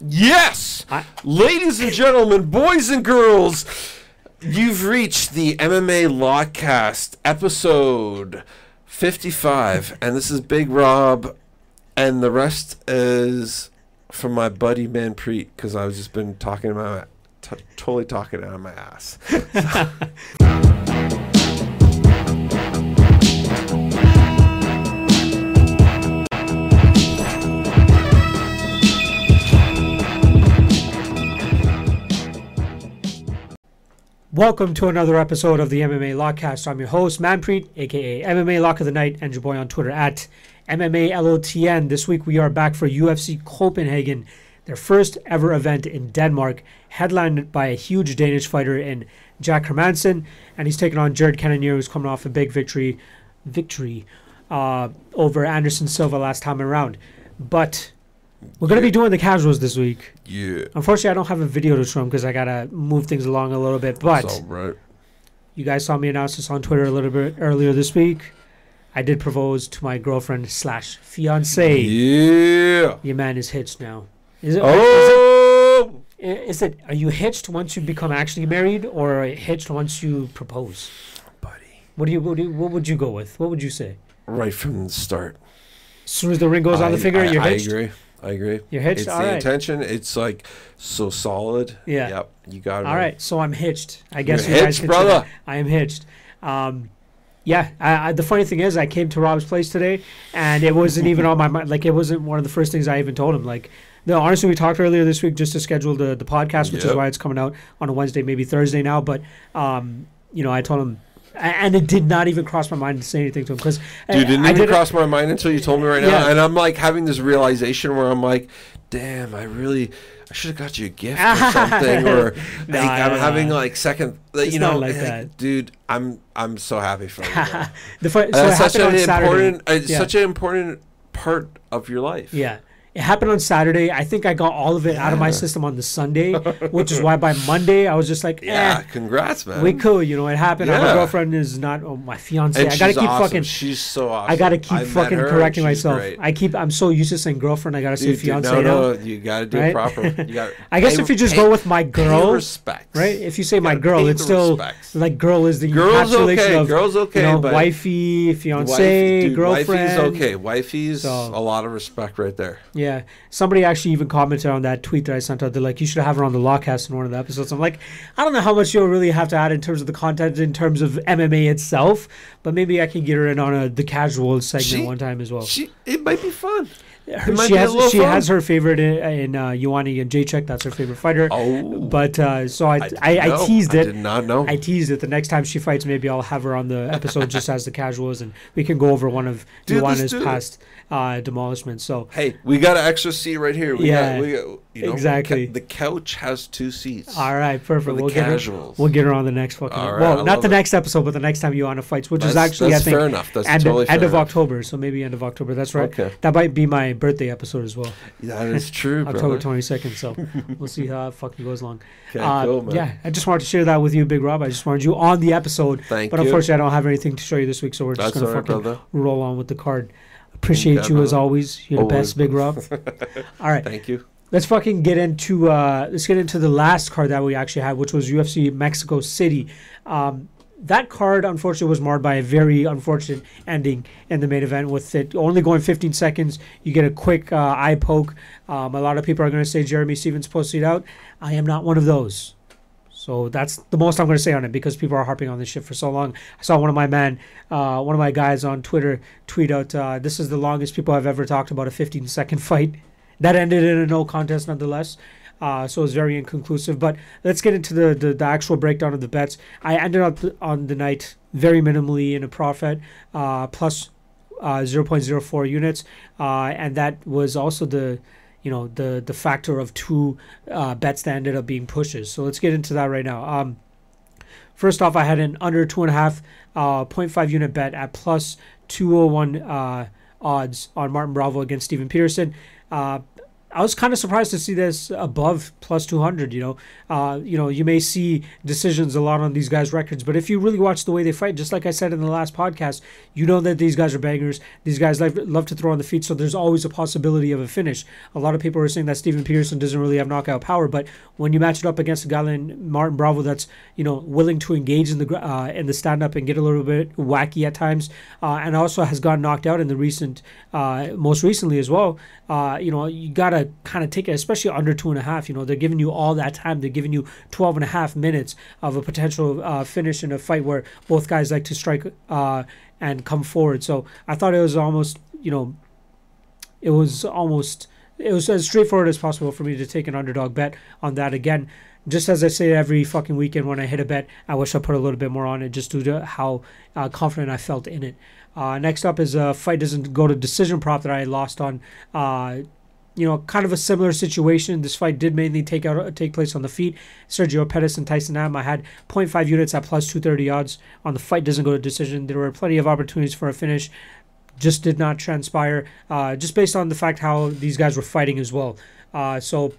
Yes! I- Ladies and gentlemen, boys and girls, you've reached the MMA Lockcast episode 55. And this is Big Rob. And the rest is from my buddy Manpreet because I've just been talking about t- totally talking out of my ass. Welcome to another episode of the MMA Lockcast. I'm your host, Manpreet, aka MMA Lock of the Night, and your boy on Twitter at MMA LOTN. This week we are back for UFC Copenhagen, their first ever event in Denmark, headlined by a huge Danish fighter in Jack Hermansson, and he's taking on Jared Cannonier, who's coming off a big victory, victory uh, over Anderson Silva last time around. But we're gonna be doing the casuals this week. Yeah. Unfortunately, I don't have a video to show them because I gotta move things along a little bit. But So, right. you guys saw me announce this on Twitter a little bit earlier this week. I did propose to my girlfriend slash fiance. Yeah. Your man is hitched now. Is it, Oh! is it? Oh! Is it? Are you hitched once you become actually married, or hitched once you propose? Buddy. What do you? What, do you, what would you go with? What would you say? Right from the start. As soon as the ring goes on the finger, I, you're I hitched. agree. I agree. You're hitched. It's All the right. intention. It's like so solid. Yeah. Yep. You got it. All right, so I'm hitched. I guess You're you guys hitched, say brother. I am hitched. Um, yeah. I, I, the funny thing is, I came to Rob's place today, and it wasn't even on my mind. Like, it wasn't one of the first things I even told him. Like, no, honestly, we talked earlier this week just to schedule the the podcast, which is why it's coming out on a Wednesday, maybe Thursday now. But um, you know, I told him. And it did not even cross my mind to say anything to him because Dude, it didn't I even didn't- cross my mind until you told me right now, Yeah. and I'm like having this realization where I'm like, "Damn, I really, I should have got you a gift or something." Or like, I'm having like second, It's you not know, like that. dude. I'm I'm so happy for you. the fu- so That's such an Saturday. important, uh, Yeah. such an important part of your life. Yeah. It happened on Saturday. I think I got all of it out of my system on the Sunday, which is why by Monday I was just like, Yeah, eh, congrats, man. we cool. You know, it happened. My girlfriend is not oh, my fiance. And I gotta keep awesome. fucking. She's so awesome. I gotta keep met fucking her, correcting myself. great. I keep. I'm so used to saying girlfriend. I gotta say Dude, dude, fiance no, now. no, you gotta do Right? it proper. You got. I guess if you just go with my girl, respect. right? If you say my girl, it's still respects. like girl is the Girl's encapsulation okay. of Girl's okay. you know but wifey, fiance, wifey- dude, girlfriend. Wifey's okay. Wifey's a lot of respect right there. Yeah, somebody actually even commented on that tweet that I sent out. They're like, "You should have her on the Lockcast in one of the episodes." I'm like, I don't know how much you'll really have to add in terms of the content, in terms of MMA itself, but maybe I can get her in on a the casual segment She- one time as well. She, it might be fun. Her- she has she fun. has her favorite in, in uh, Joanna Jędrzejczyk. That's her favorite fighter. Oh, But uh, so I I, I, know. teased I it. did not know. I teased it. The next time she fights, maybe I'll have her on the episode just as the casuals, and we can go over one of Dude, Joanna's past uh, demolishments. So hey, we got an extra seat right here. We Yeah, got, we got, you know, exactly. The couch has two seats. all right, perfect. We'll get her. We'll get her on the next fucking. Right, well, I not the it. next episode, but the next time Joanna fights, which is actually that's I think fair enough. That's end, totally end of. October. So maybe end of October. That's right. Okay, That might be my birthday episode as well, that is true, October twenty second. So we'll see how it fucking goes along. Okay, Uh, cool, yeah, I just wanted to share that with you, Big Rob. I just wanted you on the episode, Thank but you. unfortunately, I don't have anything to show you this week. So we're just gonna right, fucking brother. roll on with the card. Appreciate you as always. You're the best, Big Rob. All right, Thank you. let's fucking get into uh let's get into the last card that we actually had which was ufc mexico city um that card unfortunately was marred by a very unfortunate ending in the main event with it only going 15 seconds you get a quick uh, eye poke um, a lot of people are going to say jeremy stephens posted it out i am not one of those so that's the most I'm going to say on it because people are harping on this shit for so long. I saw one of my man, uh, one of my guys on Twitter tweet out, uh, "This is the longest people have ever talked about a 15 second fight." That ended in a no contest, nonetheless. Uh, so it's very inconclusive. But let's get into the, the, the actual breakdown of the bets. I ended up on the night very minimally in a profit, uh, plus uh, 0.04 units, uh, and that was also the you know the the factor of two uh, bets that ended up being pushes. So let's get into that right now. Um, first off, I had an under two and a half, uh, 0.5 unit bet at plus 201 uh, odds on Martin Bravo against Steven Peterson. Uh, I was kind of surprised to see this above plus 200. You know, uh, you know, you may see decisions a lot on these guys' records, but if you really watch the way they fight, just like I said in the last podcast, you know that these guys are bangers. These guys love, love to throw on the feet, so there's always a possibility of a finish. A lot of people are saying that Steven Peterson doesn't really have knockout power, but when you match it up against a guy like Martin Bravo, that's you know willing to engage in the uh, in the stand up and get a little bit wacky at times, uh, and also has gotten knocked out in the recent, uh, most recently as well. Uh, you know, you gotta kind of take it, especially under two and a half. You know, they're giving you all that time. They're giving you 12 and a half minutes of a potential uh, finish in a fight where both guys like to strike uh, and come forward. So I thought it was almost, you know, it was almost, it was as straightforward as possible for me to take an underdog bet on that again. Just as I say every fucking weekend when I hit a bet, I wish I put a little bit more on it just due to how uh, confident I felt in it. Uh, next up is a fight doesn't go to decision prop that I lost on uh, you know, kind of a similar situation. This fight did mainly take out take place on the feet. Sergio Pettis and Tyson Nam. I had 0.5 units at plus 230 odds on the fight. Doesn't go to decision. There were plenty of opportunities for a finish. Just did not transpire. Uh, just based on the fact how these guys were fighting as well. Uh, so,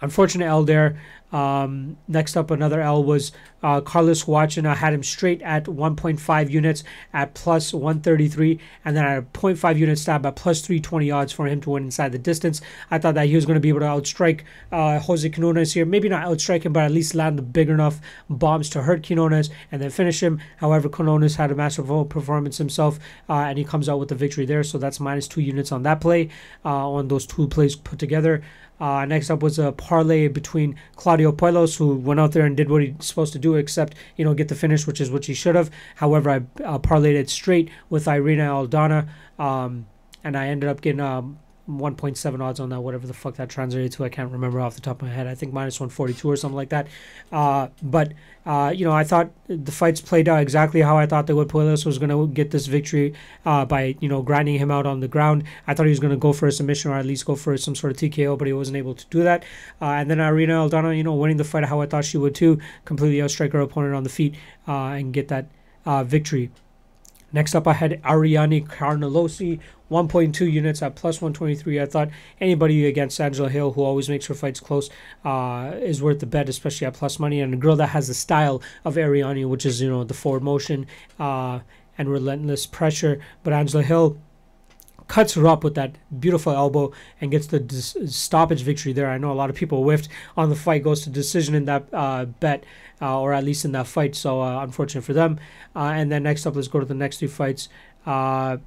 unfortunate L there. Um, next up, another L was uh, Carlos. I had him straight at 1.5 units at plus 133, and then had a 0.5 unit stab at plus 320 odds for him to win inside the distance. I thought that he was going to be able to outstrike uh, Jose Quinones here. Maybe not outstrike him, but at least land the big enough bombs to hurt Quinones and then finish him. However, Quinones had a masterful performance himself, uh, and he comes out with the victory there. So that's minus two units on that play, uh, on those two plays put together. Uh, next up was a parlay between Claudio Puelles, who went out there and did what he's supposed to do, except you know get the finish, which is what he should have. However, I uh, parlayed it straight with Irene Aldana, um, and I ended up getting um, 1.7 odds on that, whatever the fuck that translated to. I can't remember off the top of my head. I think minus 142 or something like that. Uh, but, uh, you know, I thought the fights played out exactly how I thought they would. Puelles was going to get this victory uh, by, you know, grinding him out on the ground. I thought he was going to go for a submission or at least go for some sort of TKO, but he wasn't able to do that. Uh, and then Irene Aldana, you know, winning the fight how I thought she would too, completely outstrike her opponent on the feet uh, and get that uh, victory. Next up, I had Ariane Carnelossi, 1.2 units at plus 123. I thought anybody against Angela Hill, who always makes her fights close, uh, is worth the bet, especially at plus money. And a girl that has the style of Ariane, which is, you know, the forward motion uh, and relentless pressure. But Angela Hill cuts her up with that beautiful elbow and gets the dis- stoppage victory there. I know a lot of people whiffed on the fight, goes to decision in that uh, bet, uh, or at least in that fight. So uh, unfortunate for them. Uh, and then next up, let's go to the next two fights. Uh,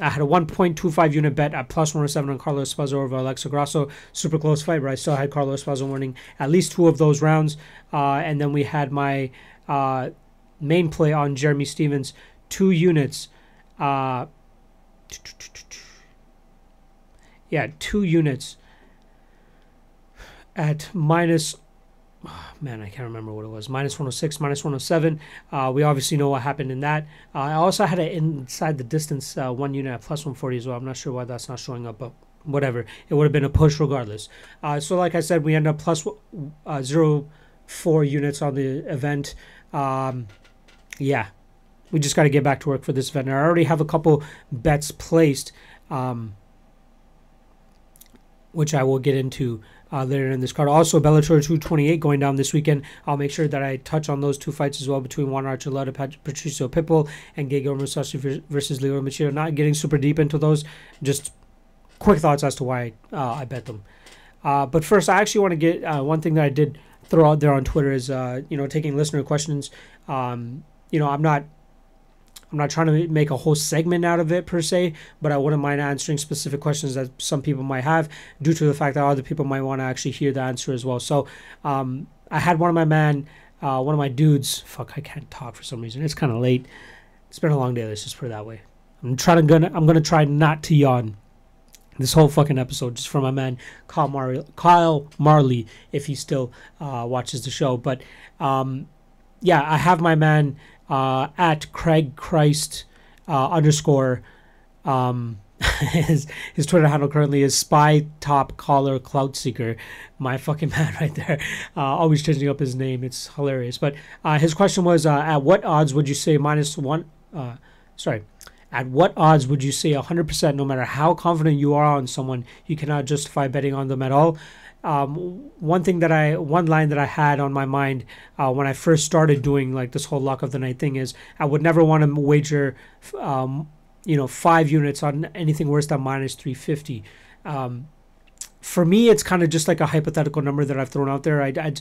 I had a 1.25 unit bet at plus 107 on Carla Esparza over Alexa Grasso. Super close fight, but I still had Carla Esparza winning at least two of those rounds. And then we had my main play on Jeremy Stephens, two units. Uh, yeah, two units at minus. Oh, man, I can't remember what it was. Minus 106, minus 107. Uh, we obviously know what happened in that. Uh, I also had it inside the distance, uh, one unit at plus 140 as well. I'm not sure why that's not showing up, but whatever. It would have been a push regardless. Uh, so, like I said, we end up plus, uh, zero four units on the event. Um, yeah, we just got to get back to work for this event. I already have a couple bets placed, um, which I will get into uh, later in this card. Also, Bellator 228 going down this weekend. I'll make sure that I touch on those two fights as well between Juan Archuleta, Pat- Patricio Pitbull, and Gegard Mousasi versus Lyoto Machida. Not getting super deep into those, just quick thoughts as to why uh, I bet them. Uh, but first, I actually want to get uh, one thing that I did throw out there on Twitter is, uh, you know, taking listener questions. Um, you know, I'm not I'm not trying to make a whole segment out of it per se, but I wouldn't mind answering specific questions that some people might have due to the fact that other people might want to actually hear the answer as well. So um, I had one of my man, uh, one of my dudes. Fuck, I can't talk for some reason. It's kind of late. It's been a long day. Let's just put it that way. I'm trying to gonna I'm gonna try not to yawn this whole fucking episode just for my man Kyle Marley, Kyle Marley if he still uh, watches the show. But um, yeah, I have my man uh, at Craig Christ uh, underscore. Um, his his Twitter handle currently is Spy Top Caller Clout Seeker. My fucking man right there. Uh, always changing up his name. It's hilarious. But uh, his question was, uh, at what odds would you say minus one? Uh, sorry, At what odds would you say 100%, no matter how confident you are on someone, you cannot justify betting on them at all? Um, one thing that I, one line that I had on my mind uh, when I first started doing like this whole luck of the night thing is I would never want to wager, um, you know, five units on anything worse than minus 350. Um, for me, it's kind of just like a hypothetical number that I've thrown out there. I, I,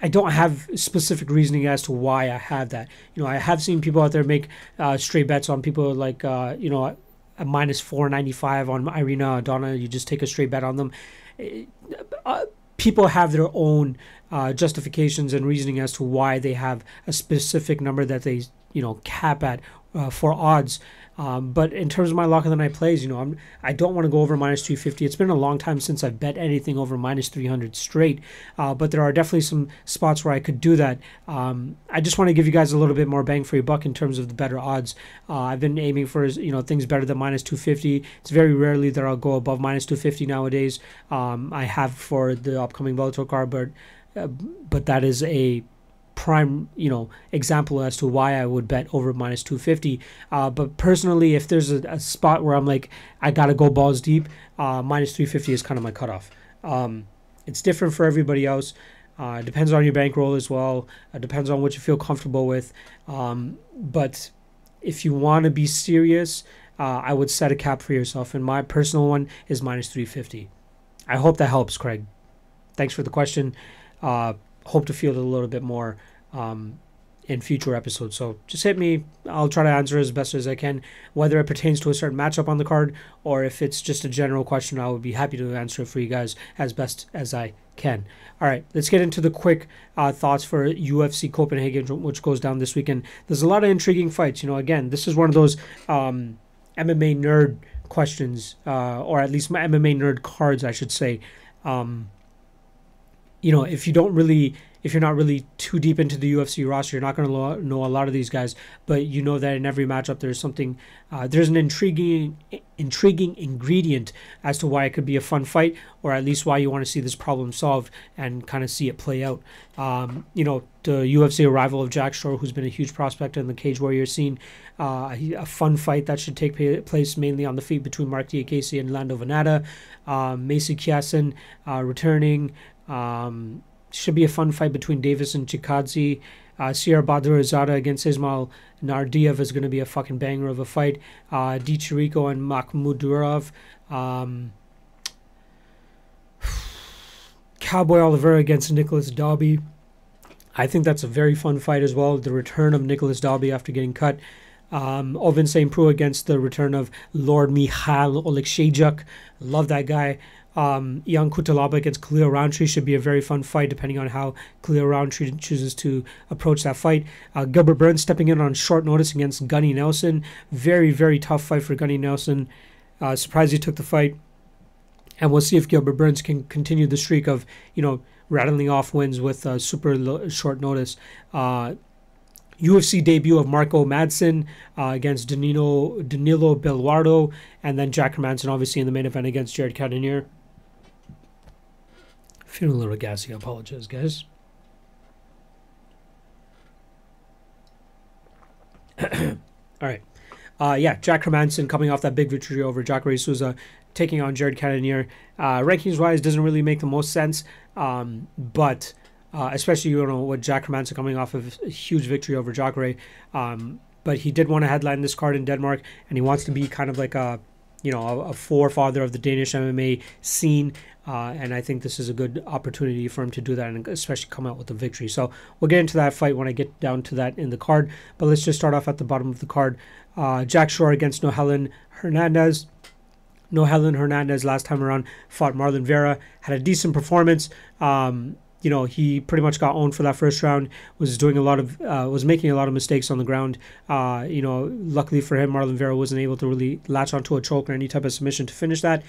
I don't have specific reasoning as to why I have that. You know, I have seen people out there make uh, straight bets on people like, uh, you know, a minus 495 on Irene Aldana. You just take a straight bet on them. Uh, people have their own uh, justifications and reasoning as to why they have a specific number that they, you know, cap at uh, for odds. Um, but in terms of my lock of the night plays, you know, I'm I don't want to go over minus 350. It's been a long time since I've bet anything over minus 300 straight. Uh, but there are definitely some spots where I could do that. Um, I just want to give you guys a little bit more bang for your buck in terms of the better odds. Uh, I've been aiming for you know things better than minus 250. It's very rarely that I'll go above minus 250 nowadays. Um, I have for the upcoming Bellator card, but uh, but that is a prime you know example as to why I would bet over minus 250 uh, but personally if there's a, a, spot where I'm like I gotta go balls deep uh, minus 350 is kind of my cutoff. Um, it's different for everybody else. Uh, depends on your bankroll as well. It depends on what you feel comfortable with. Um, but if you want to be serious uh, I would set a cap for yourself. And my personal one is minus 350 I hope that helps Craig. Thanks for the question. Uh, hope to field a little bit more um, in future episodes. So just hit me. I'll try to answer as best as I can, whether it pertains to a certain matchup on the card or if it's just a general question. I would be happy to answer it for you guys as best as I can. All right, let's get into the quick uh, thoughts for UFC Copenhagen, which goes down this weekend. There's a lot of intriguing fights. You know, again, this is one of those um, MMA nerd questions, uh, or at least my MMA nerd cards, I should say. Um, you know, if you don't really if you're not really too deep into the UFC roster, you're not going to know a lot of these guys. But you know that in every matchup, there's something, uh, there's an intriguing, intriguing ingredient as to why it could be a fun fight, or at least why you want to see this problem solved and kind of see it play out. Um, you know, the UFC arrival of Jack Shore, who's been a huge prospect in the Cage Warrior scene, uh, a fun fight that should take place mainly on the feet between Marc Diakiese and Lando Vannata. Um, Macy Chiasson uh, returning. Um, should be a fun fight between Davis and Chikadze. Uh, Siyar Bahadurzada against Ismail Naurdiev is going to be a fucking banger of a fight. Uh, Di Chirico and Makhmud Muradov. Um, Cowboy Oliveira against Nicholas Dalby. I think that's a very fun fight as well. The return of Nicholas Dalby after getting cut. Um, Ovince St. Preux against the return of Lord Mikhail Oleksiejczuk. Love that guy. Um, Ion Cutelaba against Khalil Rountree should be a very fun fight, depending on how Khalil Rountree chooses to approach that fight. Uh, Gilbert Burns stepping in on short notice against Gunnar Nelson. Very, very tough fight for Gunnar Nelson. Uh, surprised he took the fight. And we'll see if Gilbert Burns can continue the streak of, you know, rattling off wins with uh, super lo- short notice. Uh, UFC debut of Marco Madsen uh, against Danilo, Danilo Belluardo, and then Jack Hermansson obviously in the main event against Jared Cannonier. Feeling a little gassy. I apologize, guys. All right. Uh, yeah, Jack Hermansson coming off that big victory over Jacare Souza, taking on Jared Cannonier. Uh, rankings wise, doesn't really make the most sense, um, but uh, especially you know with Jack Hermansson coming off of a huge victory over Jacare. Um, but he did want to headline this card in Denmark, and he wants to be kind of like a you know a, a forefather of the Danish MMA scene. Uh, and I think this is a good opportunity for him to do that and especially come out with a victory. So we'll get into that fight when I get down to that in the card. But let's just start off at the bottom of the card. Uh, Jack Shore against Nohelin Hernandez. Nohelin Hernandez last time around fought Marlon Vera, had a decent performance. Um, you know, he pretty much got owned for that first round. Was doing a lot of, uh, was making a lot of mistakes on the ground. Uh, you know, luckily for him, Marlon Vera wasn't able to really latch onto a choke or any type of submission to finish that.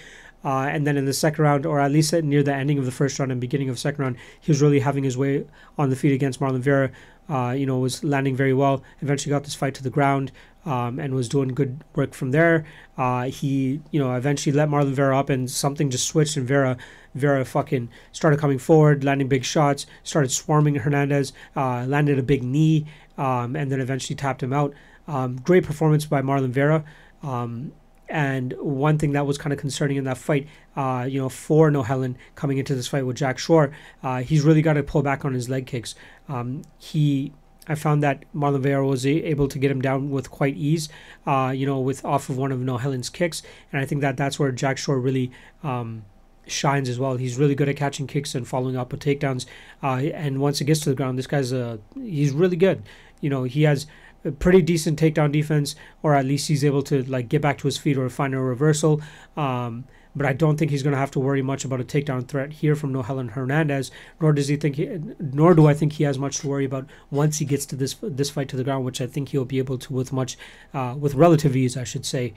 Uh, and then in the second round, or at least near the ending of the first round and beginning of second round, he was really having his way on the feet against Marlon Vera. Uh, you know, was landing very well. Eventually got this fight to the ground um, and was doing good work from there. Uh, he, you know, eventually let Marlon Vera up and something just switched and Vera, Vera fucking started coming forward, landing big shots, started swarming Hernandez, uh, landed a big knee, um, and then eventually tapped him out. Um, great performance by Marlon Vera. Um, and one thing that was kind of concerning in that fight, uh, you know, for Nohelin coming into this fight with Jack Shore, uh, he's really got to pull back on his leg kicks. Um, he I found that Marlon Vera was able to get him down with quite ease, uh, you know, with off of one of Nohelin's kicks, and I think that that's where Jack Shore really um, shines as well. He's really good at catching kicks and following up with takedowns, uh, and once it gets to the ground, this guy's a he's really good. You know, he has a pretty decent takedown defense, or at least he's able to like get back to his feet or find a reversal. Um, but I don't think he's going to have to worry much about a takedown threat here from Nohelin Hernandez. Nor does he think, he, nor do I think he has much to worry about once he gets to this this fight to the ground, which I think he'll be able to with much, uh, with relative ease, I should say.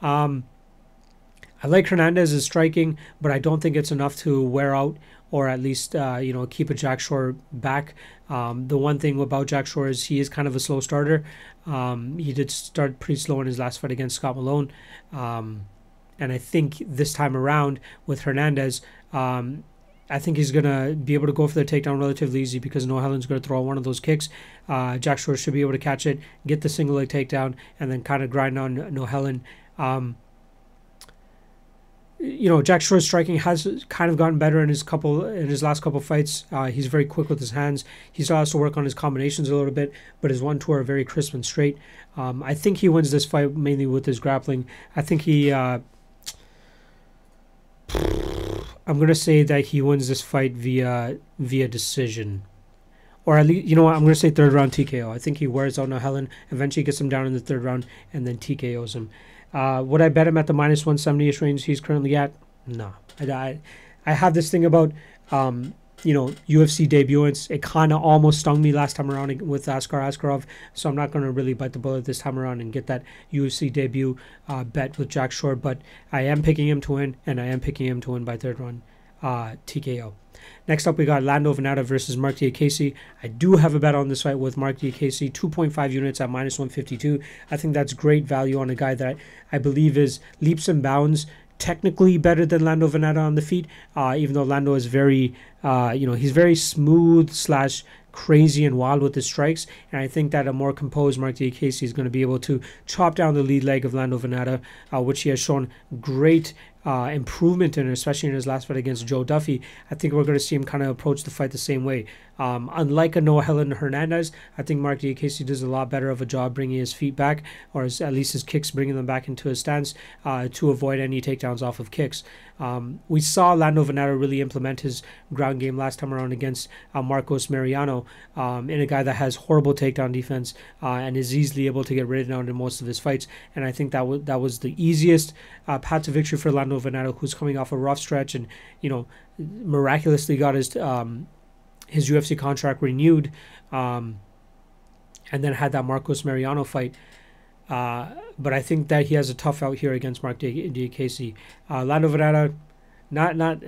Um, I like Hernandez's striking, but I don't think it's enough to wear out or at least uh, you know keep a Jack Shore back. Um, the one thing about Jack Shore is he is kind of a slow starter. Um, he did start pretty slow in his last fight against Scott Malone. Um, and I think this time around with Hernandez, um, I think he's going to be able to go for the takedown relatively easy because Nohelin's going to throw one of those kicks. Uh, Jack Shore should be able to catch it, get the single leg takedown, and then kind of grind on Nohelin. Um, you know, Jack Shore's striking has kind of gotten better in his couple in his last couple fights. Uh, he's very quick with his hands. He still has to work on his combinations a little bit, but his one two are very crisp and straight. Um, I think he wins this fight mainly with his grappling. I think he uh, I'm gonna say that he wins this fight via via decision, or at least you know what I'm gonna say third round TKO. I think he wears out Helen, eventually gets him down in the third round, and then TKOs him. Uh, would I bet him at the minus 170ish range he's currently at? No, I, I, I have this thing about um, you know, UFC debuts. It kind of almost stung me last time around with Askar Askarov, so I'm not going to really bite the bullet this time around and get that UFC debut uh, bet with Jack Shore. But I am picking him to win, and I am picking him to win by third round uh, TKO. Next up, we got Lando Vannata versus Marc Diakiese. I do have a bet on this fight with Marc Diakiese, 2.5 units at minus 152. I think that's great value on a guy that I believe is leaps and bounds technically better than Lando Vannata on the feet, uh, even though Lando is very, uh, you know, he's very smooth slash crazy and wild with his strikes. And I think that a more composed Marc Casey is going to be able to chop down the lead leg of Lando Vannata, uh, which he has shown great uh, improvement in, especially in his last fight against Joe Duffy. I think we're going to see him kind of approach the fight the same way. Um, unlike a Nohelin Hernandez, I think Marc Diakiese does a lot better of a job bringing his feet back, or his, at least his kicks, bringing them back into his stance uh, to avoid any takedowns off of kicks. Um, we saw Lando Vannata really implement his ground game last time around against uh, Marcos Mariano, um, in a guy that has horrible takedown defense uh, and is easily able to get ridden out in most of his fights. And I think that w- that was the easiest uh, path to victory for Lando Vannata, who's coming off a rough stretch and you know miraculously got his um, his UFC contract renewed, um, and then had that Marcos Mariano fight. Uh, but I think that he has a tough out here against Marc Diakiese. Uh, Lando not not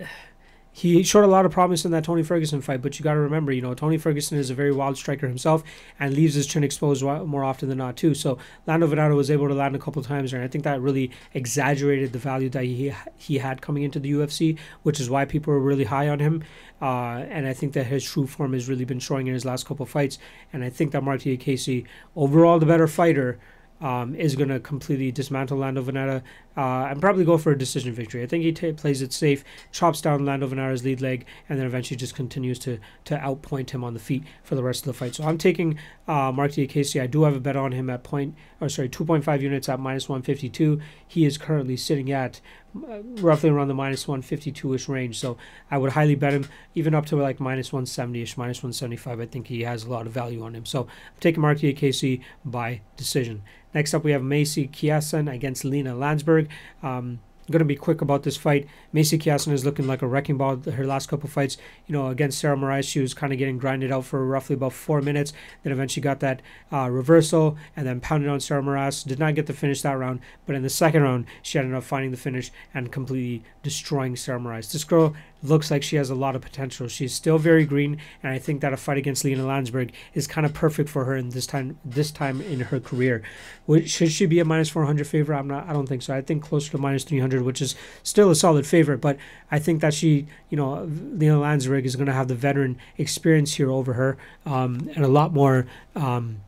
he showed a lot of promise in that Tony Ferguson fight, but you got to remember, you know, Tony Ferguson is a very wild striker himself and leaves his chin exposed more often than not too. So Lando Vannata was able to land a couple times there, and I think that really exaggerated the value that he he had coming into the UFC, which is why people were really high on him. Uh, and I think that his true form has really been showing in his last couple fights. And I think that Mark Casey, overall the better fighter, um, is going to completely dismantle Lando Vannata uh, and probably go for a decision victory. I think he plays it safe, chops down Lando Vannata's lead leg, and then eventually just continues to to outpoint him on the feet for the rest of the fight. So I'm taking uh, Marc Diakiese. I do have a bet on him at point, or sorry, 2.5 units at minus 152. He is currently sitting at roughly around the minus 152ish range. So I would highly bet him, even up to like minus 170ish, minus 175. I think he has a lot of value on him. So I'm taking Marc Diakiese by decision. Next up, we have Macy Chiasson against Lina Landsberg. Um, going to be quick about this fight. Macy Chiasson is looking like a wrecking ball. Her last couple fights, you know, against Sarah Moraes, she was kind of getting grinded out for roughly about four minutes. Then eventually got that uh, reversal and then pounded on Sarah Moraes. Did not get the finish that round, but in the second round, she ended up finding the finish and completely destroying Sarah Moraes. This girl looks like she has a lot of potential. She's still very green, and I think that a fight against Lina Landsberg is kind of perfect for her in this time this time in her career. Should she be a minus 400 favorite? I'm not. I don't think so. I think closer to minus 300, which is still a solid favorite. But I think that she, you know, Lina Landsberg is going to have the veteran experience here over her, um, and a lot more. Um,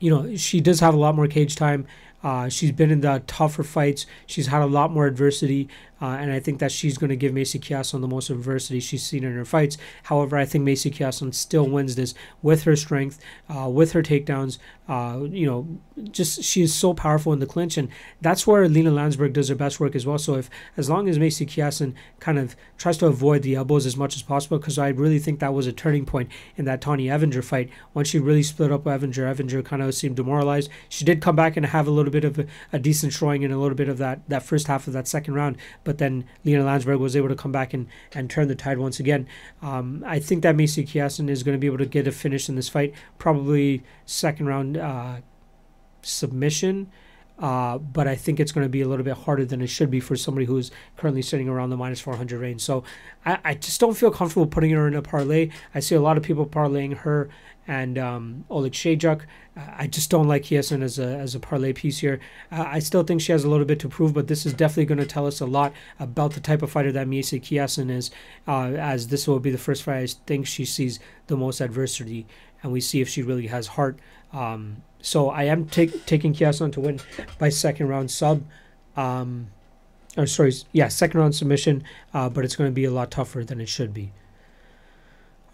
you know, she does have a lot more cage time. Uh, she's been in the tougher fights. She's had a lot more adversity, uh, and I think that she's going to give Macy Chiasson the most adversity she's seen in her fights. However, I think Macy Chiasson still wins this with her strength, uh, with her takedowns. Uh, you know, just she is so powerful in the clinch, and that's where Lina Landsberg does her best work as well. So if as long as Macy Chiasson kind of tries to avoid the elbows as much as possible, because I really think that was a turning point in that Tonya Evinger fight when she really split up Evinger. Evinger kind of seemed demoralized. She did come back and have a little bit of a, a decent showing in a little bit of that that first half of that second round, but then Lina Landsberg was able to come back and, and turn the tide once again. Um, I think that Macy Chiasson is going to be able to get a finish in this fight, probably second round uh, submission. Uh, but I think it's going to be a little bit harder than it should be for somebody who's currently sitting around the minus 400 range. So I, I just don't feel comfortable putting her in a parlay. I see a lot of people parlaying her and um, Oleksiejczuk. I just don't like Chiasson as a as a parlay piece here. Uh, I still think she has a little bit to prove, but this is definitely going to tell us a lot about the type of fighter that Macy Chiasson is, uh, as this will be the first fight I think she sees the most adversity, and we see if she really has heart. Um, so I am take, taking Chiasson to win by second round sub. Um, or sorry, yeah, second round submission, uh, but it's going to be a lot tougher than it should be.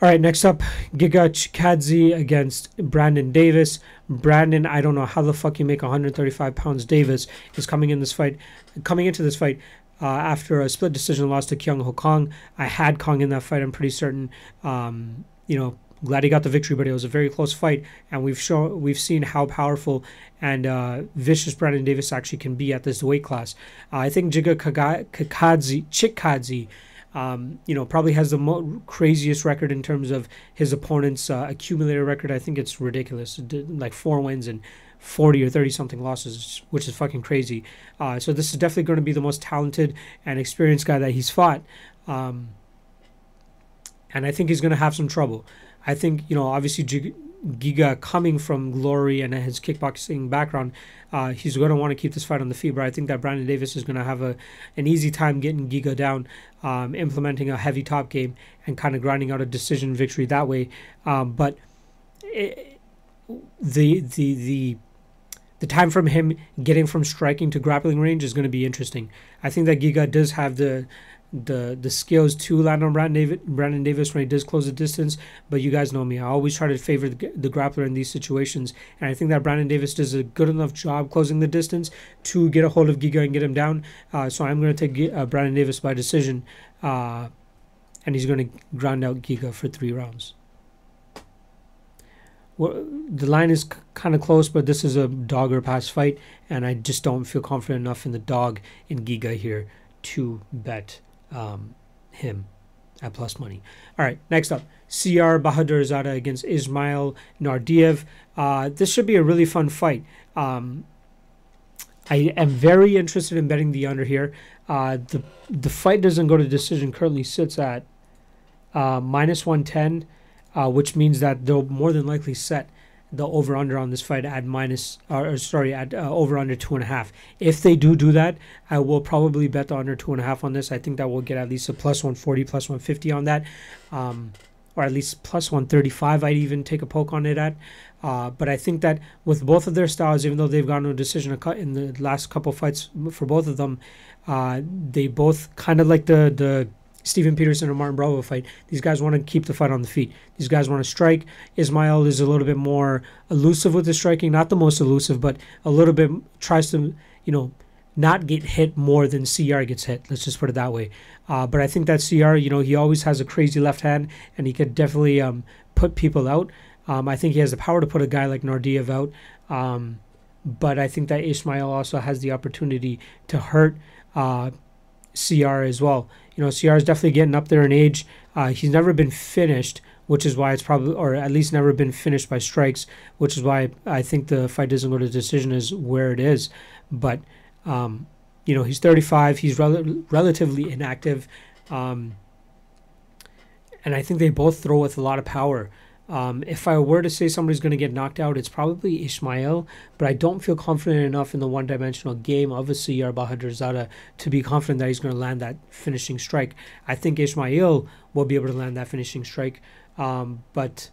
All right, next up, Giga Chikadze against Brandon Davis. Brandon, I don't know how the fuck you make 135 pounds. Davis is coming in this fight, coming into this fight uh, after a split decision loss to Kyung Ho Kang. I had Kang in that fight. I'm pretty certain. Um, you know, glad he got the victory, but it was a very close fight, and we've shown we've seen how powerful and uh, vicious Brandon Davis actually can be at this weight class. Uh, I think Giga Chikadze, Chikadze um, you know, probably has the mo- craziest record in terms of his opponent's uh, accumulated record. I think it's ridiculous, like four wins and 40 or 30 something losses, which is fucking crazy. Uh, so this is definitely going to be the most talented and experienced guy that he's fought. Um, and I think he's going to have some trouble. I think, you know, obviously Giga coming from Glory and his kickboxing background, uh, he's going to want to keep this fight on the feet. But I think that Brandon Davis is going to have a an easy time getting Giga down, um, implementing a heavy top game, and kind of grinding out a decision victory that way. Um, but it, the the the the time from him getting from striking to grappling range is going to be interesting. I think that Giga does have the the the skills to land on Brandon Davis, Brandon Davis when he does close the distance. But you guys know me; I always try to favor the, the, grappler in these situations, and I think that Brandon Davis does a good enough job closing the distance to get a hold of Giga and get him down. Uh, so I'm going to take uh, Brandon Davis by decision, uh, and he's going to ground out Giga for three rounds. Well, the line is kind of close, but this is a dog or pass fight, and I just don't feel confident enough in the dog in Giga here to bet um, him at plus money. All right, next up, Siyar Bahadurzada against Ismail Naurdiev. Uh, this should be a really fun fight. Um, I am very interested in betting the under here. Uh, the the fight doesn't go to decision. Currently sits at uh, minus one ten, uh, which means that they'll more than likely set the over under on this fight at minus or, sorry at uh, over under two and a half. If they do do that, I will probably bet the under two and a half on this. I think that will get at least a plus 140, plus 150 on that, um, or at least plus 135. I'd even take a poke on it at. Uh, but I think that with both of their styles, even though they've gotten a decision in the last couple fights for both of them, uh, they both kind of like the the Steven Peterson and Martin Bravo fight. These guys want to keep the fight on the feet. These guys want to strike. Ismail is a little bit more elusive with the striking, not the most elusive, but a little bit tries to, you know, not get hit more than Siyar gets hit. Let's just put it that way. Uh, but I think that Siyar, you know, he always has a crazy left hand, and he could definitely um, put people out. Um, I think he has the power to put a guy like Naurdiev out. Um, but I think that Ismail also has the opportunity to hurt uh, Siyar as well. You know, Siyar is definitely getting up there in age. Uh, he's never been finished, which is why it's probably, or at least never been finished by strikes, which is why I think the fight doesn't go to decision is where it is. But, um, you know, he's 35. He's rel- relatively inactive. Um, and I think they both throw with a lot of power. Um, if I were to say somebody's going to get knocked out, it's probably Ismail, but I don't feel confident enough in the one dimensional game of a Siyar Bahadurzada to be confident that he's going to land that finishing strike. I think Ismail will be able to land that finishing strike, um, but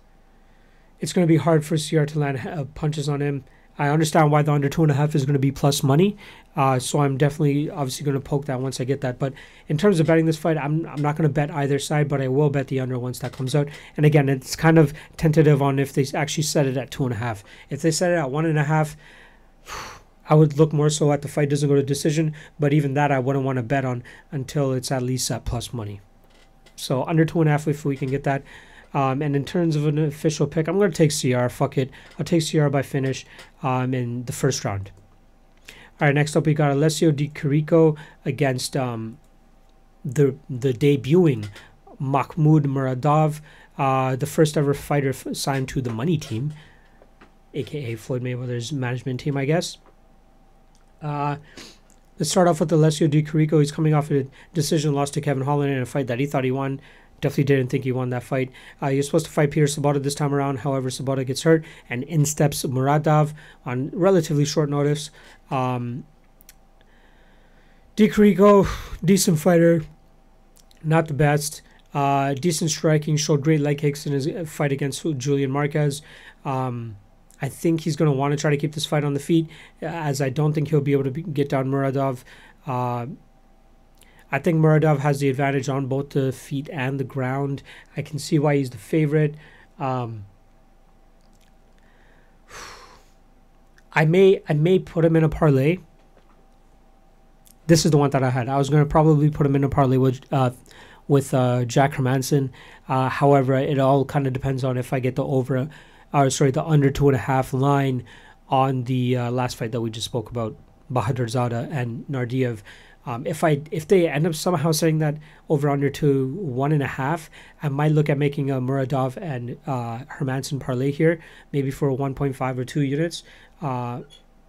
it's going to be hard for Siyar to land uh, punches on him. I understand why the under two and a half is going to be plus money. Uh, so I'm definitely obviously going to poke that once I get that. But in terms of betting this fight, I'm, I'm not going to bet either side, but I will bet the under once that comes out. And again, it's kind of tentative on if they actually set it at two and a half. If they set it at one and a half, I would look more so at the fight doesn't go to decision. But even that, I wouldn't want to bet on until it's at least at plus money. So under two and a half, if we can get that. Um, and in terms of an official pick, I'm going to take Siyar. Fuck it. I'll take Siyar by finish um, in the first round. All right, next up we got Alessio Di Chirico against um, the the debuting Mahmoud Muradov, uh, the first ever fighter signed to the Money Team, aka Floyd Mayweather's management team, I guess. Uh, let's start off with Alessio Di Chirico. He's coming off a decision loss to Kevin Holland in a fight that he thought he won. Definitely didn't think he won that fight. Uh, was supposed to fight Peter Sobotta this time around. However, Sobotta gets hurt, and in steps Muradov on relatively short notice. Um, Di Chirico, decent fighter, not the best. Uh, decent striking, showed great leg kicks in his fight against Julian Marquez. Um, I think he's going to want to try to keep this fight on the feet, as I don't think he'll be able to be, get down Muradov. Uh, I think Muradov has the advantage on both the feet and the ground. I can see why he's the favorite. Um, I may I may put him in a parlay. This is the one that I had. I was going to probably put him in a parlay with uh, with uh, Jack Hermansson. Uh, however, it all kind of depends on if I get the over, or sorry, the under two and a half line on the uh, last fight that we just spoke about, Bahadurzada and Naurdiev. Um, if I if they end up somehow setting that over under to one and a half, I might look at making a Muradov and uh, Hermansson parlay here, maybe for 1.5 or two units. Uh,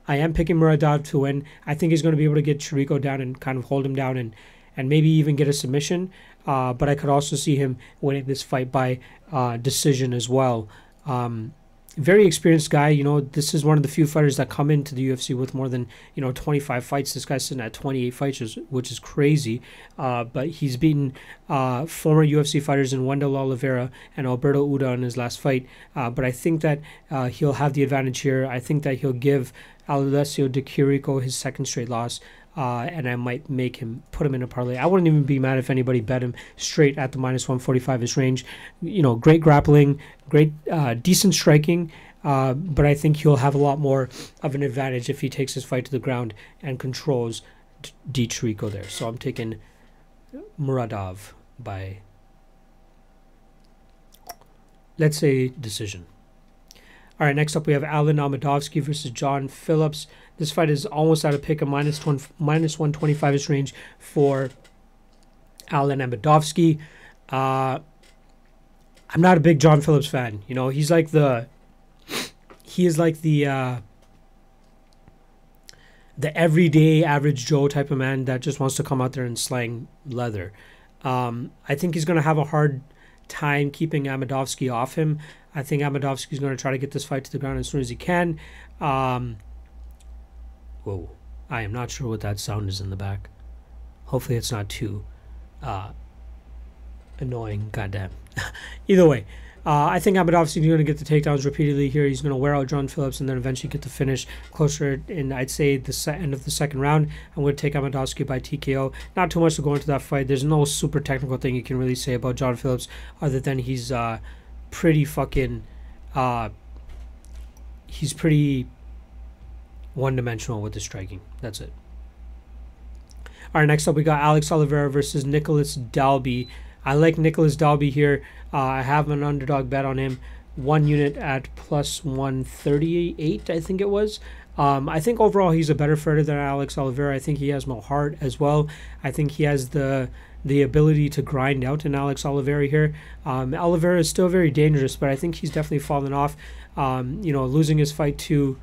I am picking Muradov to win. I think he's going to be able to get Chirico down and kind of hold him down and and maybe even get a submission. Uh, but I could also see him winning this fight by uh, decision as well. Um, very experienced guy. You know, this is one of the few fighters that come into the UFC with more than you know 25 fights. This guy's sitting at 28 fights, which is crazy. Uh, but he's beaten uh, former UFC fighters in Wendell Oliveira and Alberto Uda in his last fight. Uh, but I think that uh, he'll have the advantage here. I think that he'll give Alessio Di Chirico his second straight loss. Uh, and I might make him put him in a parlay. I wouldn't even be mad if anybody bet him straight at the minus 145 ish range. You know, great grappling, great, uh, decent striking, uh, but I think he'll have a lot more of an advantage if he takes his fight to the ground and controls Di Chirico there. So I'm taking Muradov by, let's say, decision. All right, next up we have Alan Amedovski versus John Phillips. This fight is almost out of pick, a minus, 20, minus 125 ish range for Alan Amedovski. Uh, I'm not a big John Phillips fan. You know, he's like the he is like the uh, the everyday average Joe type of man that just wants to come out there and slang leather. Um, I think he's going to have a hard time keeping Amedovski off him. I think Amedovski is going to try to get this fight to the ground as soon as he can. Um, whoa, I am not sure what that sound is in the back. Hopefully, it's not too uh, annoying. Goddamn. Either way, uh, I think Amedovski is going to get the takedowns repeatedly here. He's going to wear out John Phillips and then eventually get the finish closer in, I'd say, the end of the second round. I'm going to take Amedovski by TKO. Not too much to go into that fight. There's no super technical thing you can really say about John Phillips other than he's uh, pretty fucking. Uh, he's pretty one dimensional with the striking. That's it. All right, next up we got Alex Oliveira versus Nicholas Dalby. I like Nicholas Dalby here. Uh, I have an underdog bet on him. One unit at plus 138, I think it was. Um, I think overall he's a better fighter than Alex Oliveira. I think he has more heart as well. I think he has the the ability to grind out in Alex Oliveira here. Um, Oliveira is still very dangerous, but I think he's definitely fallen off. Um, you know, losing his fight to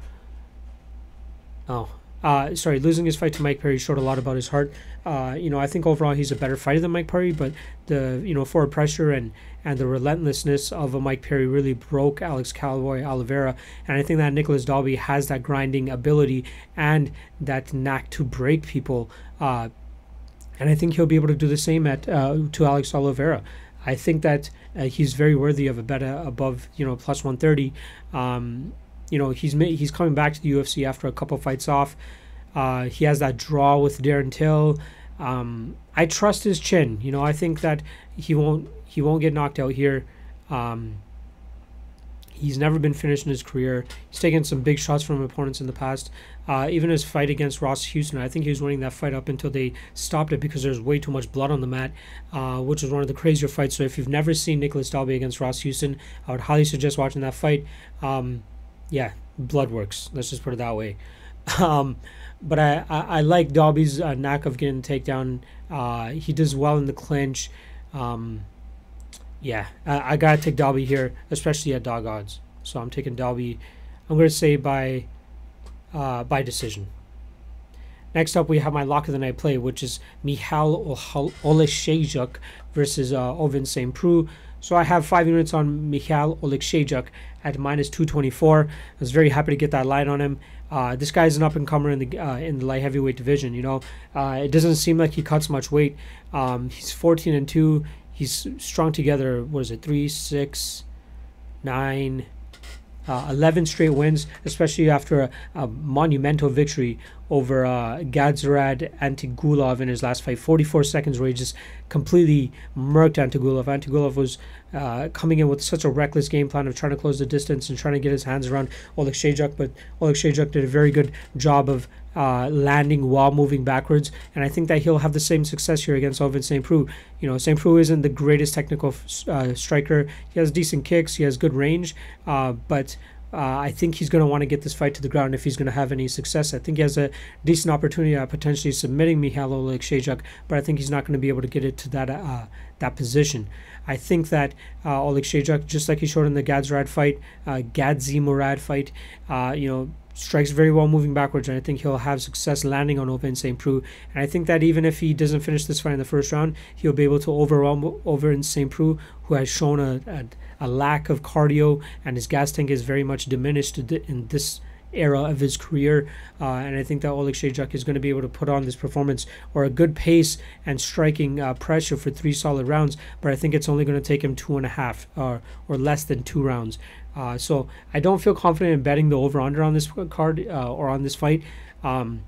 oh, uh, sorry, losing his fight to Mike Perry showed a lot about his heart. Uh, you know, I think overall he's a better fighter than Mike Perry, but the you know forward pressure and and the relentlessness of a Mike Perry really broke Alex Cowboy Oliveira, and I think that Nicholas Dalby has that grinding ability and that knack to break people. Uh, and I think he'll be able to do the same at uh, to Alex Oliveira. I think that uh, he's very worthy of a bet above you know plus 130. Um, you know he's ma- he's coming back to the UFC after a couple fights off. Uh, he has that draw with Darren Till. Um, I trust his chin. You know I think that he won't he won't get knocked out here. Um, he's never been finished in his career. He's taken some big shots from opponents in the past. Uh, even his fight against Ross Houston, I think he was winning that fight up until they stopped it because there's way too much blood on the mat, uh, which was one of the crazier fights. So if you've never seen Nicholas Dalby against Ross Houston, I would highly suggest watching that fight. Um, yeah, blood works. Let's just put it that way. Um, but I, I, I, like Dalby's uh, knack of getting takedown. Uh, he does well in the clinch. Um, yeah, I, I gotta take Dalby here, especially at dog odds. So I'm taking Dalby. I'm gonna say by uh, by decision. Next up, we have my lock of the night play, which is Michal Oleksiejczuk versus uh, Ovince St. Preux. So I have five units on Michal Oleksiejczuk at minus 224. I was very happy to get that line on him. Uh, this is an up and comer in the uh, in the light heavyweight division. You know, uh, it doesn't seem like he cuts much weight. Um, he's 14 and two. He's strung together. What is it? Three, six, nine, uh, 11 straight wins, especially after a, a monumental victory over uh, Gadzhirad Antigulov in his last fight. 44 seconds where he just completely murked Antigulov. Antigulov was uh, coming in with such a reckless game plan of trying to close the distance and trying to get his hands around Oleksiejczuk, but Oleksiejczuk did a very good job of uh, landing while moving backwards. And I think that he'll have the same success here against Ovince St. Preux. You know, St. Preux isn't the greatest technical uh, striker. He has decent kicks, he has good range, uh, but uh, I think he's going to want to get this fight to the ground if he's going to have any success. I think he has a decent opportunity at potentially submitting Michal Oleksiejczuk, but I think he's not going to be able to get it to that uh, that position. I think that uh, Oleksiejczuk, just like he showed in the Gadzhirad fight, uh, Gadzhimurad fight, uh, you know, strikes very well moving backwards, and I think he'll have success landing on Ovince St. Preux. And I think that even if he doesn't finish this fight in the first round, he'll be able to overwhelm Ovince St. Preux, who has shown a, a, a, lack of cardio, and his gas tank is very much diminished in this era of his career. Uh, and I think that Oleg Oleksiejczuk is going to be able to put on this performance or a good pace and striking uh, pressure for three solid rounds. But I think it's only going to take him two and a half or, or less than two rounds. Uh, so I don't feel confident in betting the over under on this card uh, or on this fight. Um,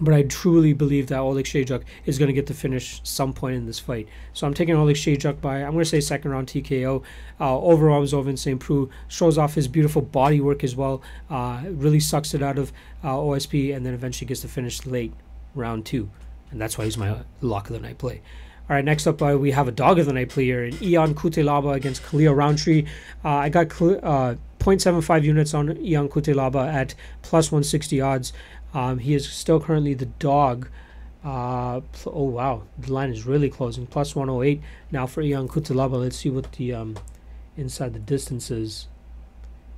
but I truly believe that Oleg Oleksiejczuk is going to get the finish some point in this fight. So I'm taking Oleg Oleksiejczuk by, I'm going to say second round TKO. Uh, overall, Ovince St. Preux shows off his beautiful body work as well. Uh, really sucks it out of uh, OSP and then eventually gets the finish late round two. And that's why he's my lock of the night play. All right, next up, uh, we have a dog of the night player in Ion Cutelaba against Khalil Rountree. Uh, I got uh, 0.75 units on Ion Cutelaba at plus 160 odds. Um, he is still currently the dog. Uh, oh, wow. The line is really closing. Plus 108 now for Ion Cutelaba. Let's see what the um, inside the distance is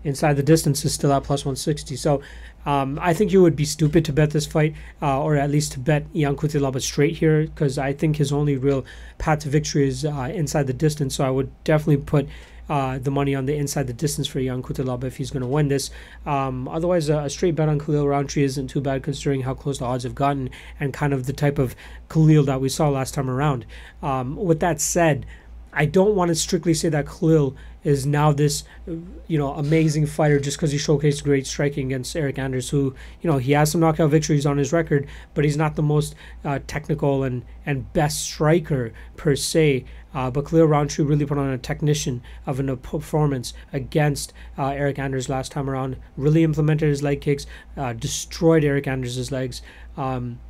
inside the distance is still at plus 160. So um, I think you would be stupid to bet this fight, uh, or at least to bet Ion Cutelaba straight here, because I think his only real path to victory is uh, inside the distance. So I would definitely put uh, the money on the inside the distance for Ion Cutelaba if he's going to win this. Um, otherwise, a straight bet on Khalil Rountree isn't too bad considering how close the odds have gotten and kind of the type of Khalil that we saw last time around. Um, with that said, I don't want to strictly say that Khalil is now this, you know, amazing fighter just because he showcased great striking against Eryk Anders, who, you know, he has some knockout victories on his record, but he's not the most uh, technical and, and best striker per se. Uh, but Khalil Rountree really put on a technician of a performance against uh, Eryk Anders last time around. Really implemented his leg kicks, uh, destroyed Eryk Anders' legs. Um,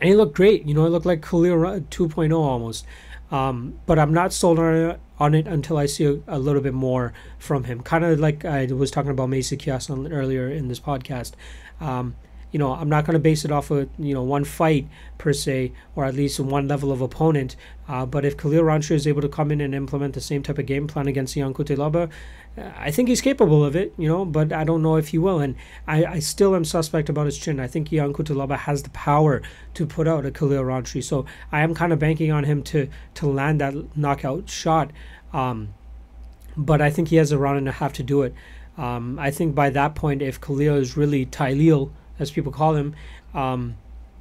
and he looked great. You know, he looked like Khalil 2.0 almost. Um, but I'm not sold on it, on it until I see a, a little bit more from him. Kind of like I was talking about Macy Chiasson earlier in this podcast. Um, you know, I'm not going to base it off of you know one fight per se, or at least one level of opponent. Uh, but if Khalil Rountree is able to come in and implement the same type of game plan against Ion Cutelaba, uh, I think he's capable of it. You know, but I don't know if he will. And I, I still am suspect about his chin. I think Ion Cutelaba has the power to put out a Khalil Rountree, so I am kind of banking on him to to land that knockout shot. Um, but I think he has a round and a half to do it. Um, I think by that point, if Khalil is really Tyleel, as people call him, um,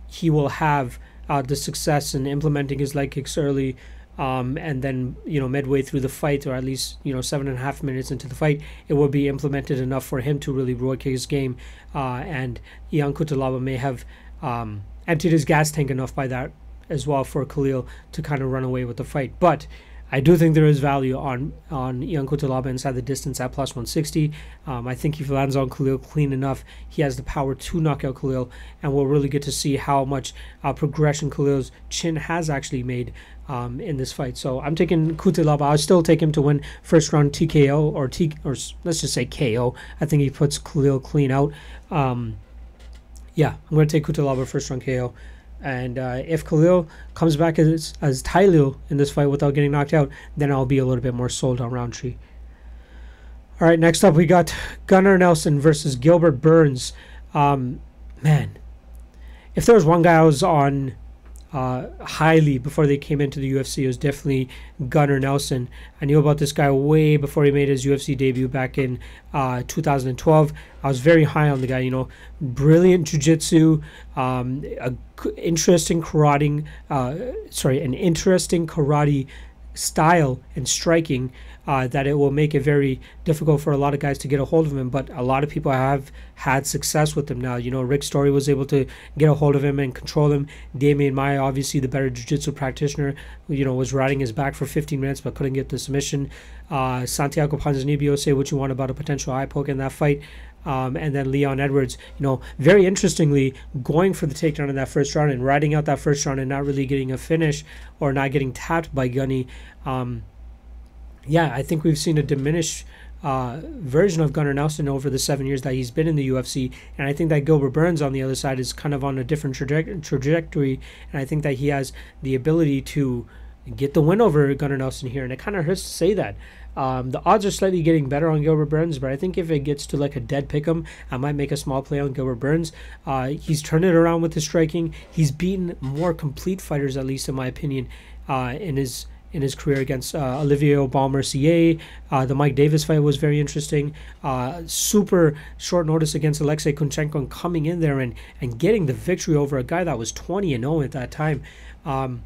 he will have uh, the success in implementing his leg kicks early, Um, and then you know midway through the fight, or at least you know seven and a half minutes into the fight, it will be implemented enough for him to really work his game. Uh, and Ion Cutelaba may have um, emptied his gas tank enough by that as well for Khalil to kind of run away with the fight. But I do think there is value on on Ion Cutelaba inside the distance at plus 160. Um, I think if he lands on Khalil clean enough, he has the power to knock out Khalil, and we'll really get to see how much uh, progression Khalil's chin has actually made um, in this fight. So I'm taking Cutelaba. I'll still take him to win first round TKO or T or let's just say KO. I think he puts Khalil clean out. Um, yeah, I'm going to take Cutelaba first round KO. And uh, if Khalil comes back as as Tailil in this fight without getting knocked out, then I'll be a little bit more sold on Rountree. All right, next up we got Gunnar Nelson versus Gilbert Burns. Um, man, if there was one guy I was on uh, highly before they came into the UFC, it was definitely Gunnar Nelson. I knew about this guy way before he made his UFC debut back in uh, 2012. I was very high on the guy. You know, brilliant jiu-jitsu, um, a interesting karate. Uh, sorry, an interesting karate style and striking uh, that it will make it very difficult for a lot of guys to get a hold of him. But a lot of people have had success with him now. You know, Rick Story was able to get a hold of him and control him. Demian Maia, obviously the better jiu-jitsu practitioner, you know, was riding his back for 15 minutes but couldn't get the submission. Uh, Santiago Ponzinibbio, say what you want about a potential eye poke in that fight. Um, and then Leon Edwards, you know, very interestingly, going for the takedown in that first round and riding out that first round and not really getting a finish or not getting tapped by Gunny. Um, yeah, I think we've seen a diminished uh, version of Gunnar Nelson over the seven years that he's been in the UFC. And I think that Gilbert Burns on the other side is kind of on a different traje- trajectory. And I think that he has the ability to get the win over Gunnar Nelson here. And it kind of hurts to say that. Um, the odds are slightly getting better on Gilbert Burns, but I think if it gets to like a dead pick 'em, I might make a small play on Gilbert Burns. Uh, he's turned it around with his striking. He's beaten more complete fighters, at least in my opinion, uh, in his in his career against uh, Olivier Aubin Uh, the Mike Davis fight was very interesting. Uh, super short notice against Alexei Kunchenko and coming in there and, and getting the victory over a guy that was 20 and 0 at that time. Um,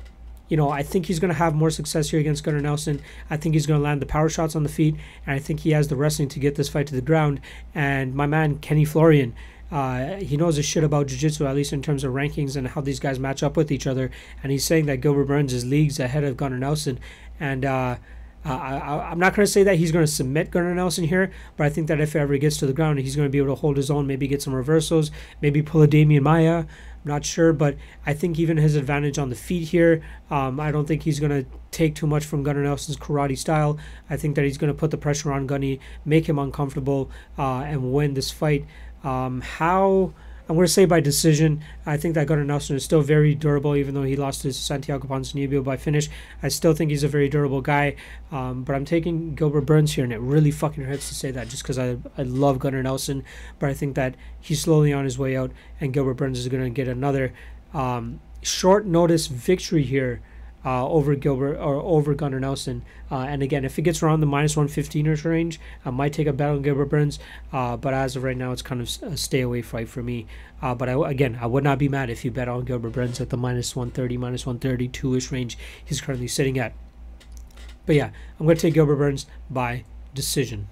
you know, I think he's going to have more success here against Gunnar Nelson. I think he's going to land the power shots on the feet, and I think he has the wrestling to get this fight to the ground. And my man, Kenny Florian, uh, he knows his shit about jiu-jitsu at least in terms of rankings and how these guys match up with each other and he's saying that gilbert burns is leagues ahead of gunnar nelson and uh, I, am not going to say that he's going to submit gunnar nelson here but i think that if it ever gets to the ground he's going to be able to hold his own maybe get some reversals maybe pull a Demian Maia. I'm not sure, but I think even his advantage on the feet here, um, I don't think he's going to take too much from Gunnar Nelson's karate style. I think that he's going to put the pressure on Gunny, make him uncomfortable, uh, and win this fight. Um, how I'm going to say by decision. I think that Gunnar Nelson is still very durable, even though he lost to Santiago Ponzinibbio by finish. I still think he's a very durable guy. Um, but I'm taking Gilbert Burns here, and it really fucking hurts to say that just because I, I love Gunnar Nelson. But I think that he's slowly on his way out, and Gilbert Burns is going to get another um, short notice victory here uh, over Gilbert or over Gunnar Nelson. Uh, and again, if it gets around the minus 115ers range, I might take a bet on Gilbert Burns. Uh, but as of right now, it's kind of a stay away fight for me. Uh, but I, again, I would not be mad if you bet on Gilbert Burns at the minus 130, minus 132 ish range he's currently sitting at. But yeah, I'm going to take Gilbert Burns by decision.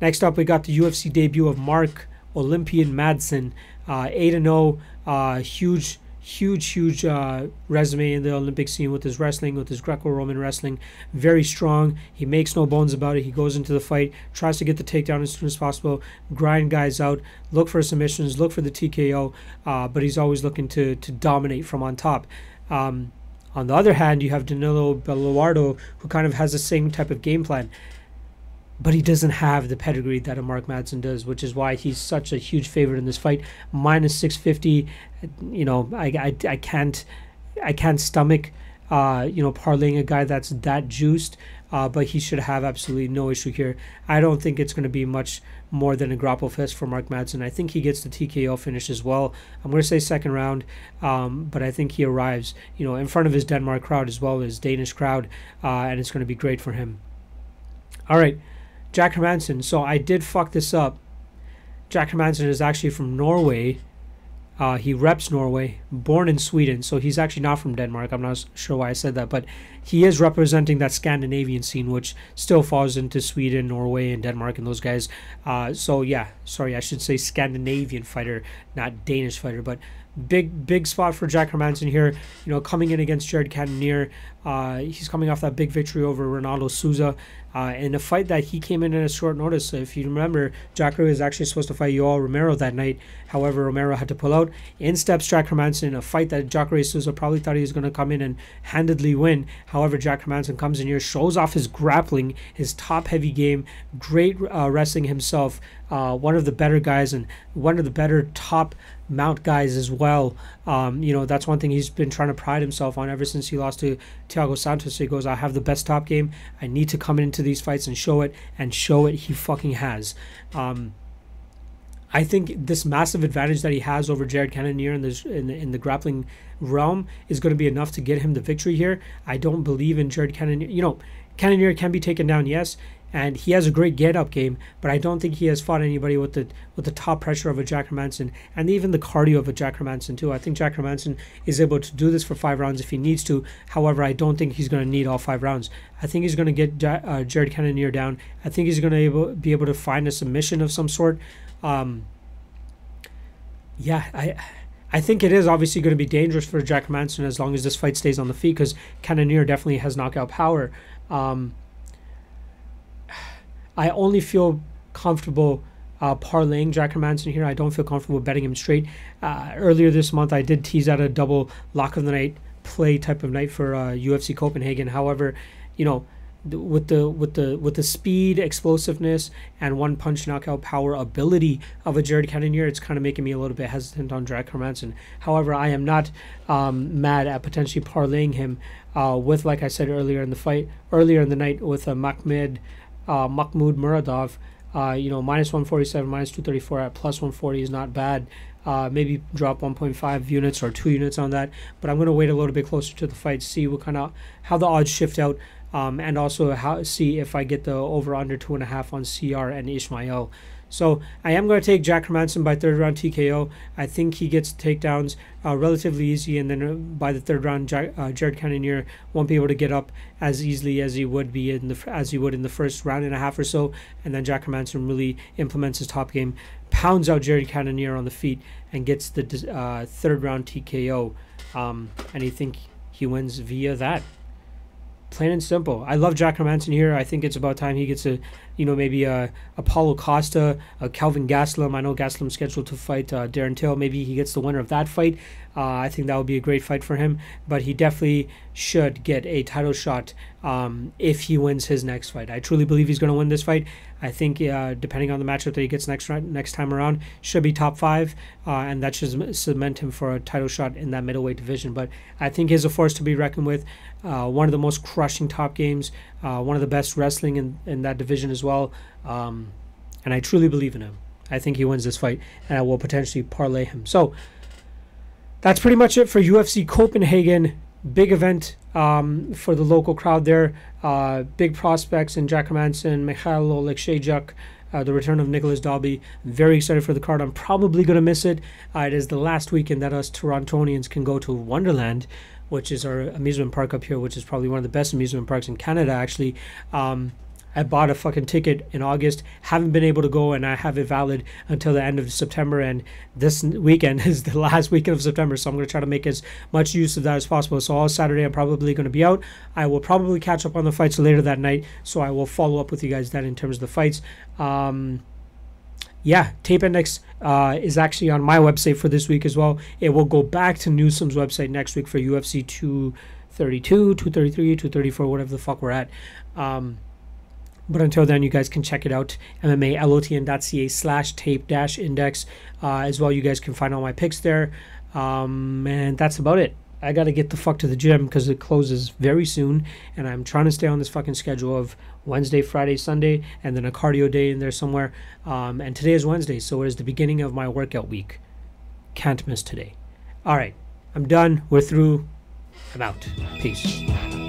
Next up, we got the UFC debut of Mark Olympian Madsen, uh, 8 0, uh, huge huge, huge uh, resume in the Olympic scene with his wrestling, with his Greco-Roman wrestling. Very strong. He makes no bones about it. He goes into the fight, tries to get the takedown as soon as possible, grind guys out, look for submissions, look for the TKO, uh, but he's always looking to to dominate from on top. Um, on the other hand, you have Danilo Belluardo, who kind of has the same type of game plan but he doesn't have the pedigree that a Mark Madsen does, which is why he's such a huge favorite in this fight. Minus 650, you know, I, I, I can't I can't stomach uh, you know parlaying a guy that's that juiced, uh, but he should have absolutely no issue here. I don't think it's going to be much more than a grapple fest for Mark Madsen. I think he gets the TKO finish as well. I'm going to say second round, um, but I think he arrives, you know, in front of his Denmark crowd as well as Danish crowd, uh, and it's going to be great for him. All right. Jack Hermansson. So I did fuck this up. Jack Hermansson is actually from Norway. Uh, he reps Norway, born in Sweden, so he's actually not from Denmark. I'm not sure why I said that, but he is representing that Scandinavian scene, which still falls into Sweden, Norway, and Denmark, and those guys. Uh, so yeah, sorry, I should say Scandinavian fighter, not Danish fighter, but big big spot for Jack Hermansson here. You know, coming in against Jared Cannonier, uh, he's coming off that big victory over Ronaldo Souza. Uh, in a fight that he came in at a short notice. If you remember, Jacare was actually supposed to fight Yoel Romero that night. However, Romero had to pull out. In steps Jack Hermansson, in a fight that Jacare Souza probably thought he was going to come in and handedly win. However, Jack Hermansson comes in here, shows off his grappling, his top heavy game, great uh, wrestling himself. Uh, one of the better guys and one of the better top mount guys as well. Um, you know, that's one thing he's been trying to pride himself on ever since he lost to Thiago Santos. He goes, I have the best top game. I need to come into these fights and show it, and show it he fucking has. Um, I think this massive advantage that he has over Jared Cannonier in, this, in, the, in the grappling realm is going to be enough to get him the victory here. I don't believe in Jared Cannonier. You know, Cannonier can be taken down, yes, and he has a great get up game, but I don't think he has fought anybody with the with the top pressure of a Jack Hermansson and even the cardio of a Jack Hermansson too. I think Jack Hermansson is able to do this for five rounds if he needs to. However, I don't think he's going to need all five rounds. I think he's going to get uh, Jared Cannonier down. I think he's going to be able to find a submission of some sort. Um, yeah, I. I think it is obviously going to be dangerous for Jack Manson as long as this fight stays on the feet because Cannonier definitely has knockout power. Um, I only feel comfortable uh, parlaying Jack Hermansson here. I don't feel comfortable betting him straight. Uh, earlier this month, I did tease out a double lock of the night play type of night for uh, UFC Copenhagen. However, you know, with the with the with the speed, explosiveness, and one punch knockout power ability of a Jared Cannonier, it's kind of making me a little bit hesitant on Jack Hermansson. However, I am not um, mad at potentially parlaying him uh, with, like I said earlier in the fight, earlier in the night with uh, Makhmud uh, Makhmud Muradov. Uh, you know, minus 147, minus 234 at plus 140 is not bad. Uh, maybe drop 1.5 units or 2 units on that. But I'm going to wait a little bit closer to the fight, see what kind of how the odds shift out, um, and also how see if I get the over under two and a half on CR and Ishmael. So I am going to take Jack Hermansson by third round TKO. I think he gets takedowns uh, relatively easy, and then uh, by the third round, Jack, uh, Jared Cannonier won't be able to get up as easily as he would be in the as he would in the first round and a half or so. And then Jack Hermansson really implements his top game, pounds out Jared Cannonier on the feet, and gets the uh, third round TKO. Um, and I think he wins via that. Plain and simple. I love Jack Hermansson here. I think it's about time he gets a, you know, maybe a Paulo Costa, a Kelvin Gastelum. I know Gastelum's scheduled to fight uh, Darren Till. Maybe he gets the winner of that fight. Uh, I think that would be a great fight for him. But he definitely should get a title shot um, if he wins his next fight. I truly believe he's going to win this fight. I think uh, depending on the matchup that he gets next next time around, should be top five, uh, and that should cement him for a title shot in that middleweight division. But I think he's a force to be reckoned with. Uh, one of the most crushing top games, uh, one of the best wrestling in, in that division as well. Um, and I truly believe in him. I think he wins this fight, and I will potentially parlay him. So that's pretty much it for UFC Copenhagen. Big event um, for the local crowd there. Uh, big prospects in Jack Hermansson, Mikhail Oleksiejczuk, uh, the return of Nicolas Dalby. Very excited for the card. I'm probably going to miss it. Uh, it is the last weekend that us Torontonians can go to Wonderland, which is our amusement park up here, which is probably one of the best amusement parks in Canada, actually. Um, I bought a fucking ticket in August, haven't been able to go, and I have it valid until the end of September. And this weekend is the last weekend of September, so I'm going to try to make as much use of that as possible. So, all Saturday, I'm probably going to be out. I will probably catch up on the fights later that night, so I will follow up with you guys then in terms of the fights. Um, yeah, Tape Index uh, is actually on my website for this week as well. It will go back to Newsom's website next week for UFC 232, 233, 234, whatever the fuck we're at. Um, but until then, you guys can check it out. MMALOTN.ca slash tape dash index. Uh, as well, you guys can find all my picks there. Um, and that's about it. I got to get the fuck to the gym because it closes very soon. And I'm trying to stay on this fucking schedule of Wednesday, Friday, Sunday, and then a cardio day in there somewhere. Um, and today is Wednesday, so it is the beginning of my workout week. Can't miss today. All right, I'm done. We're through. I'm out. Peace.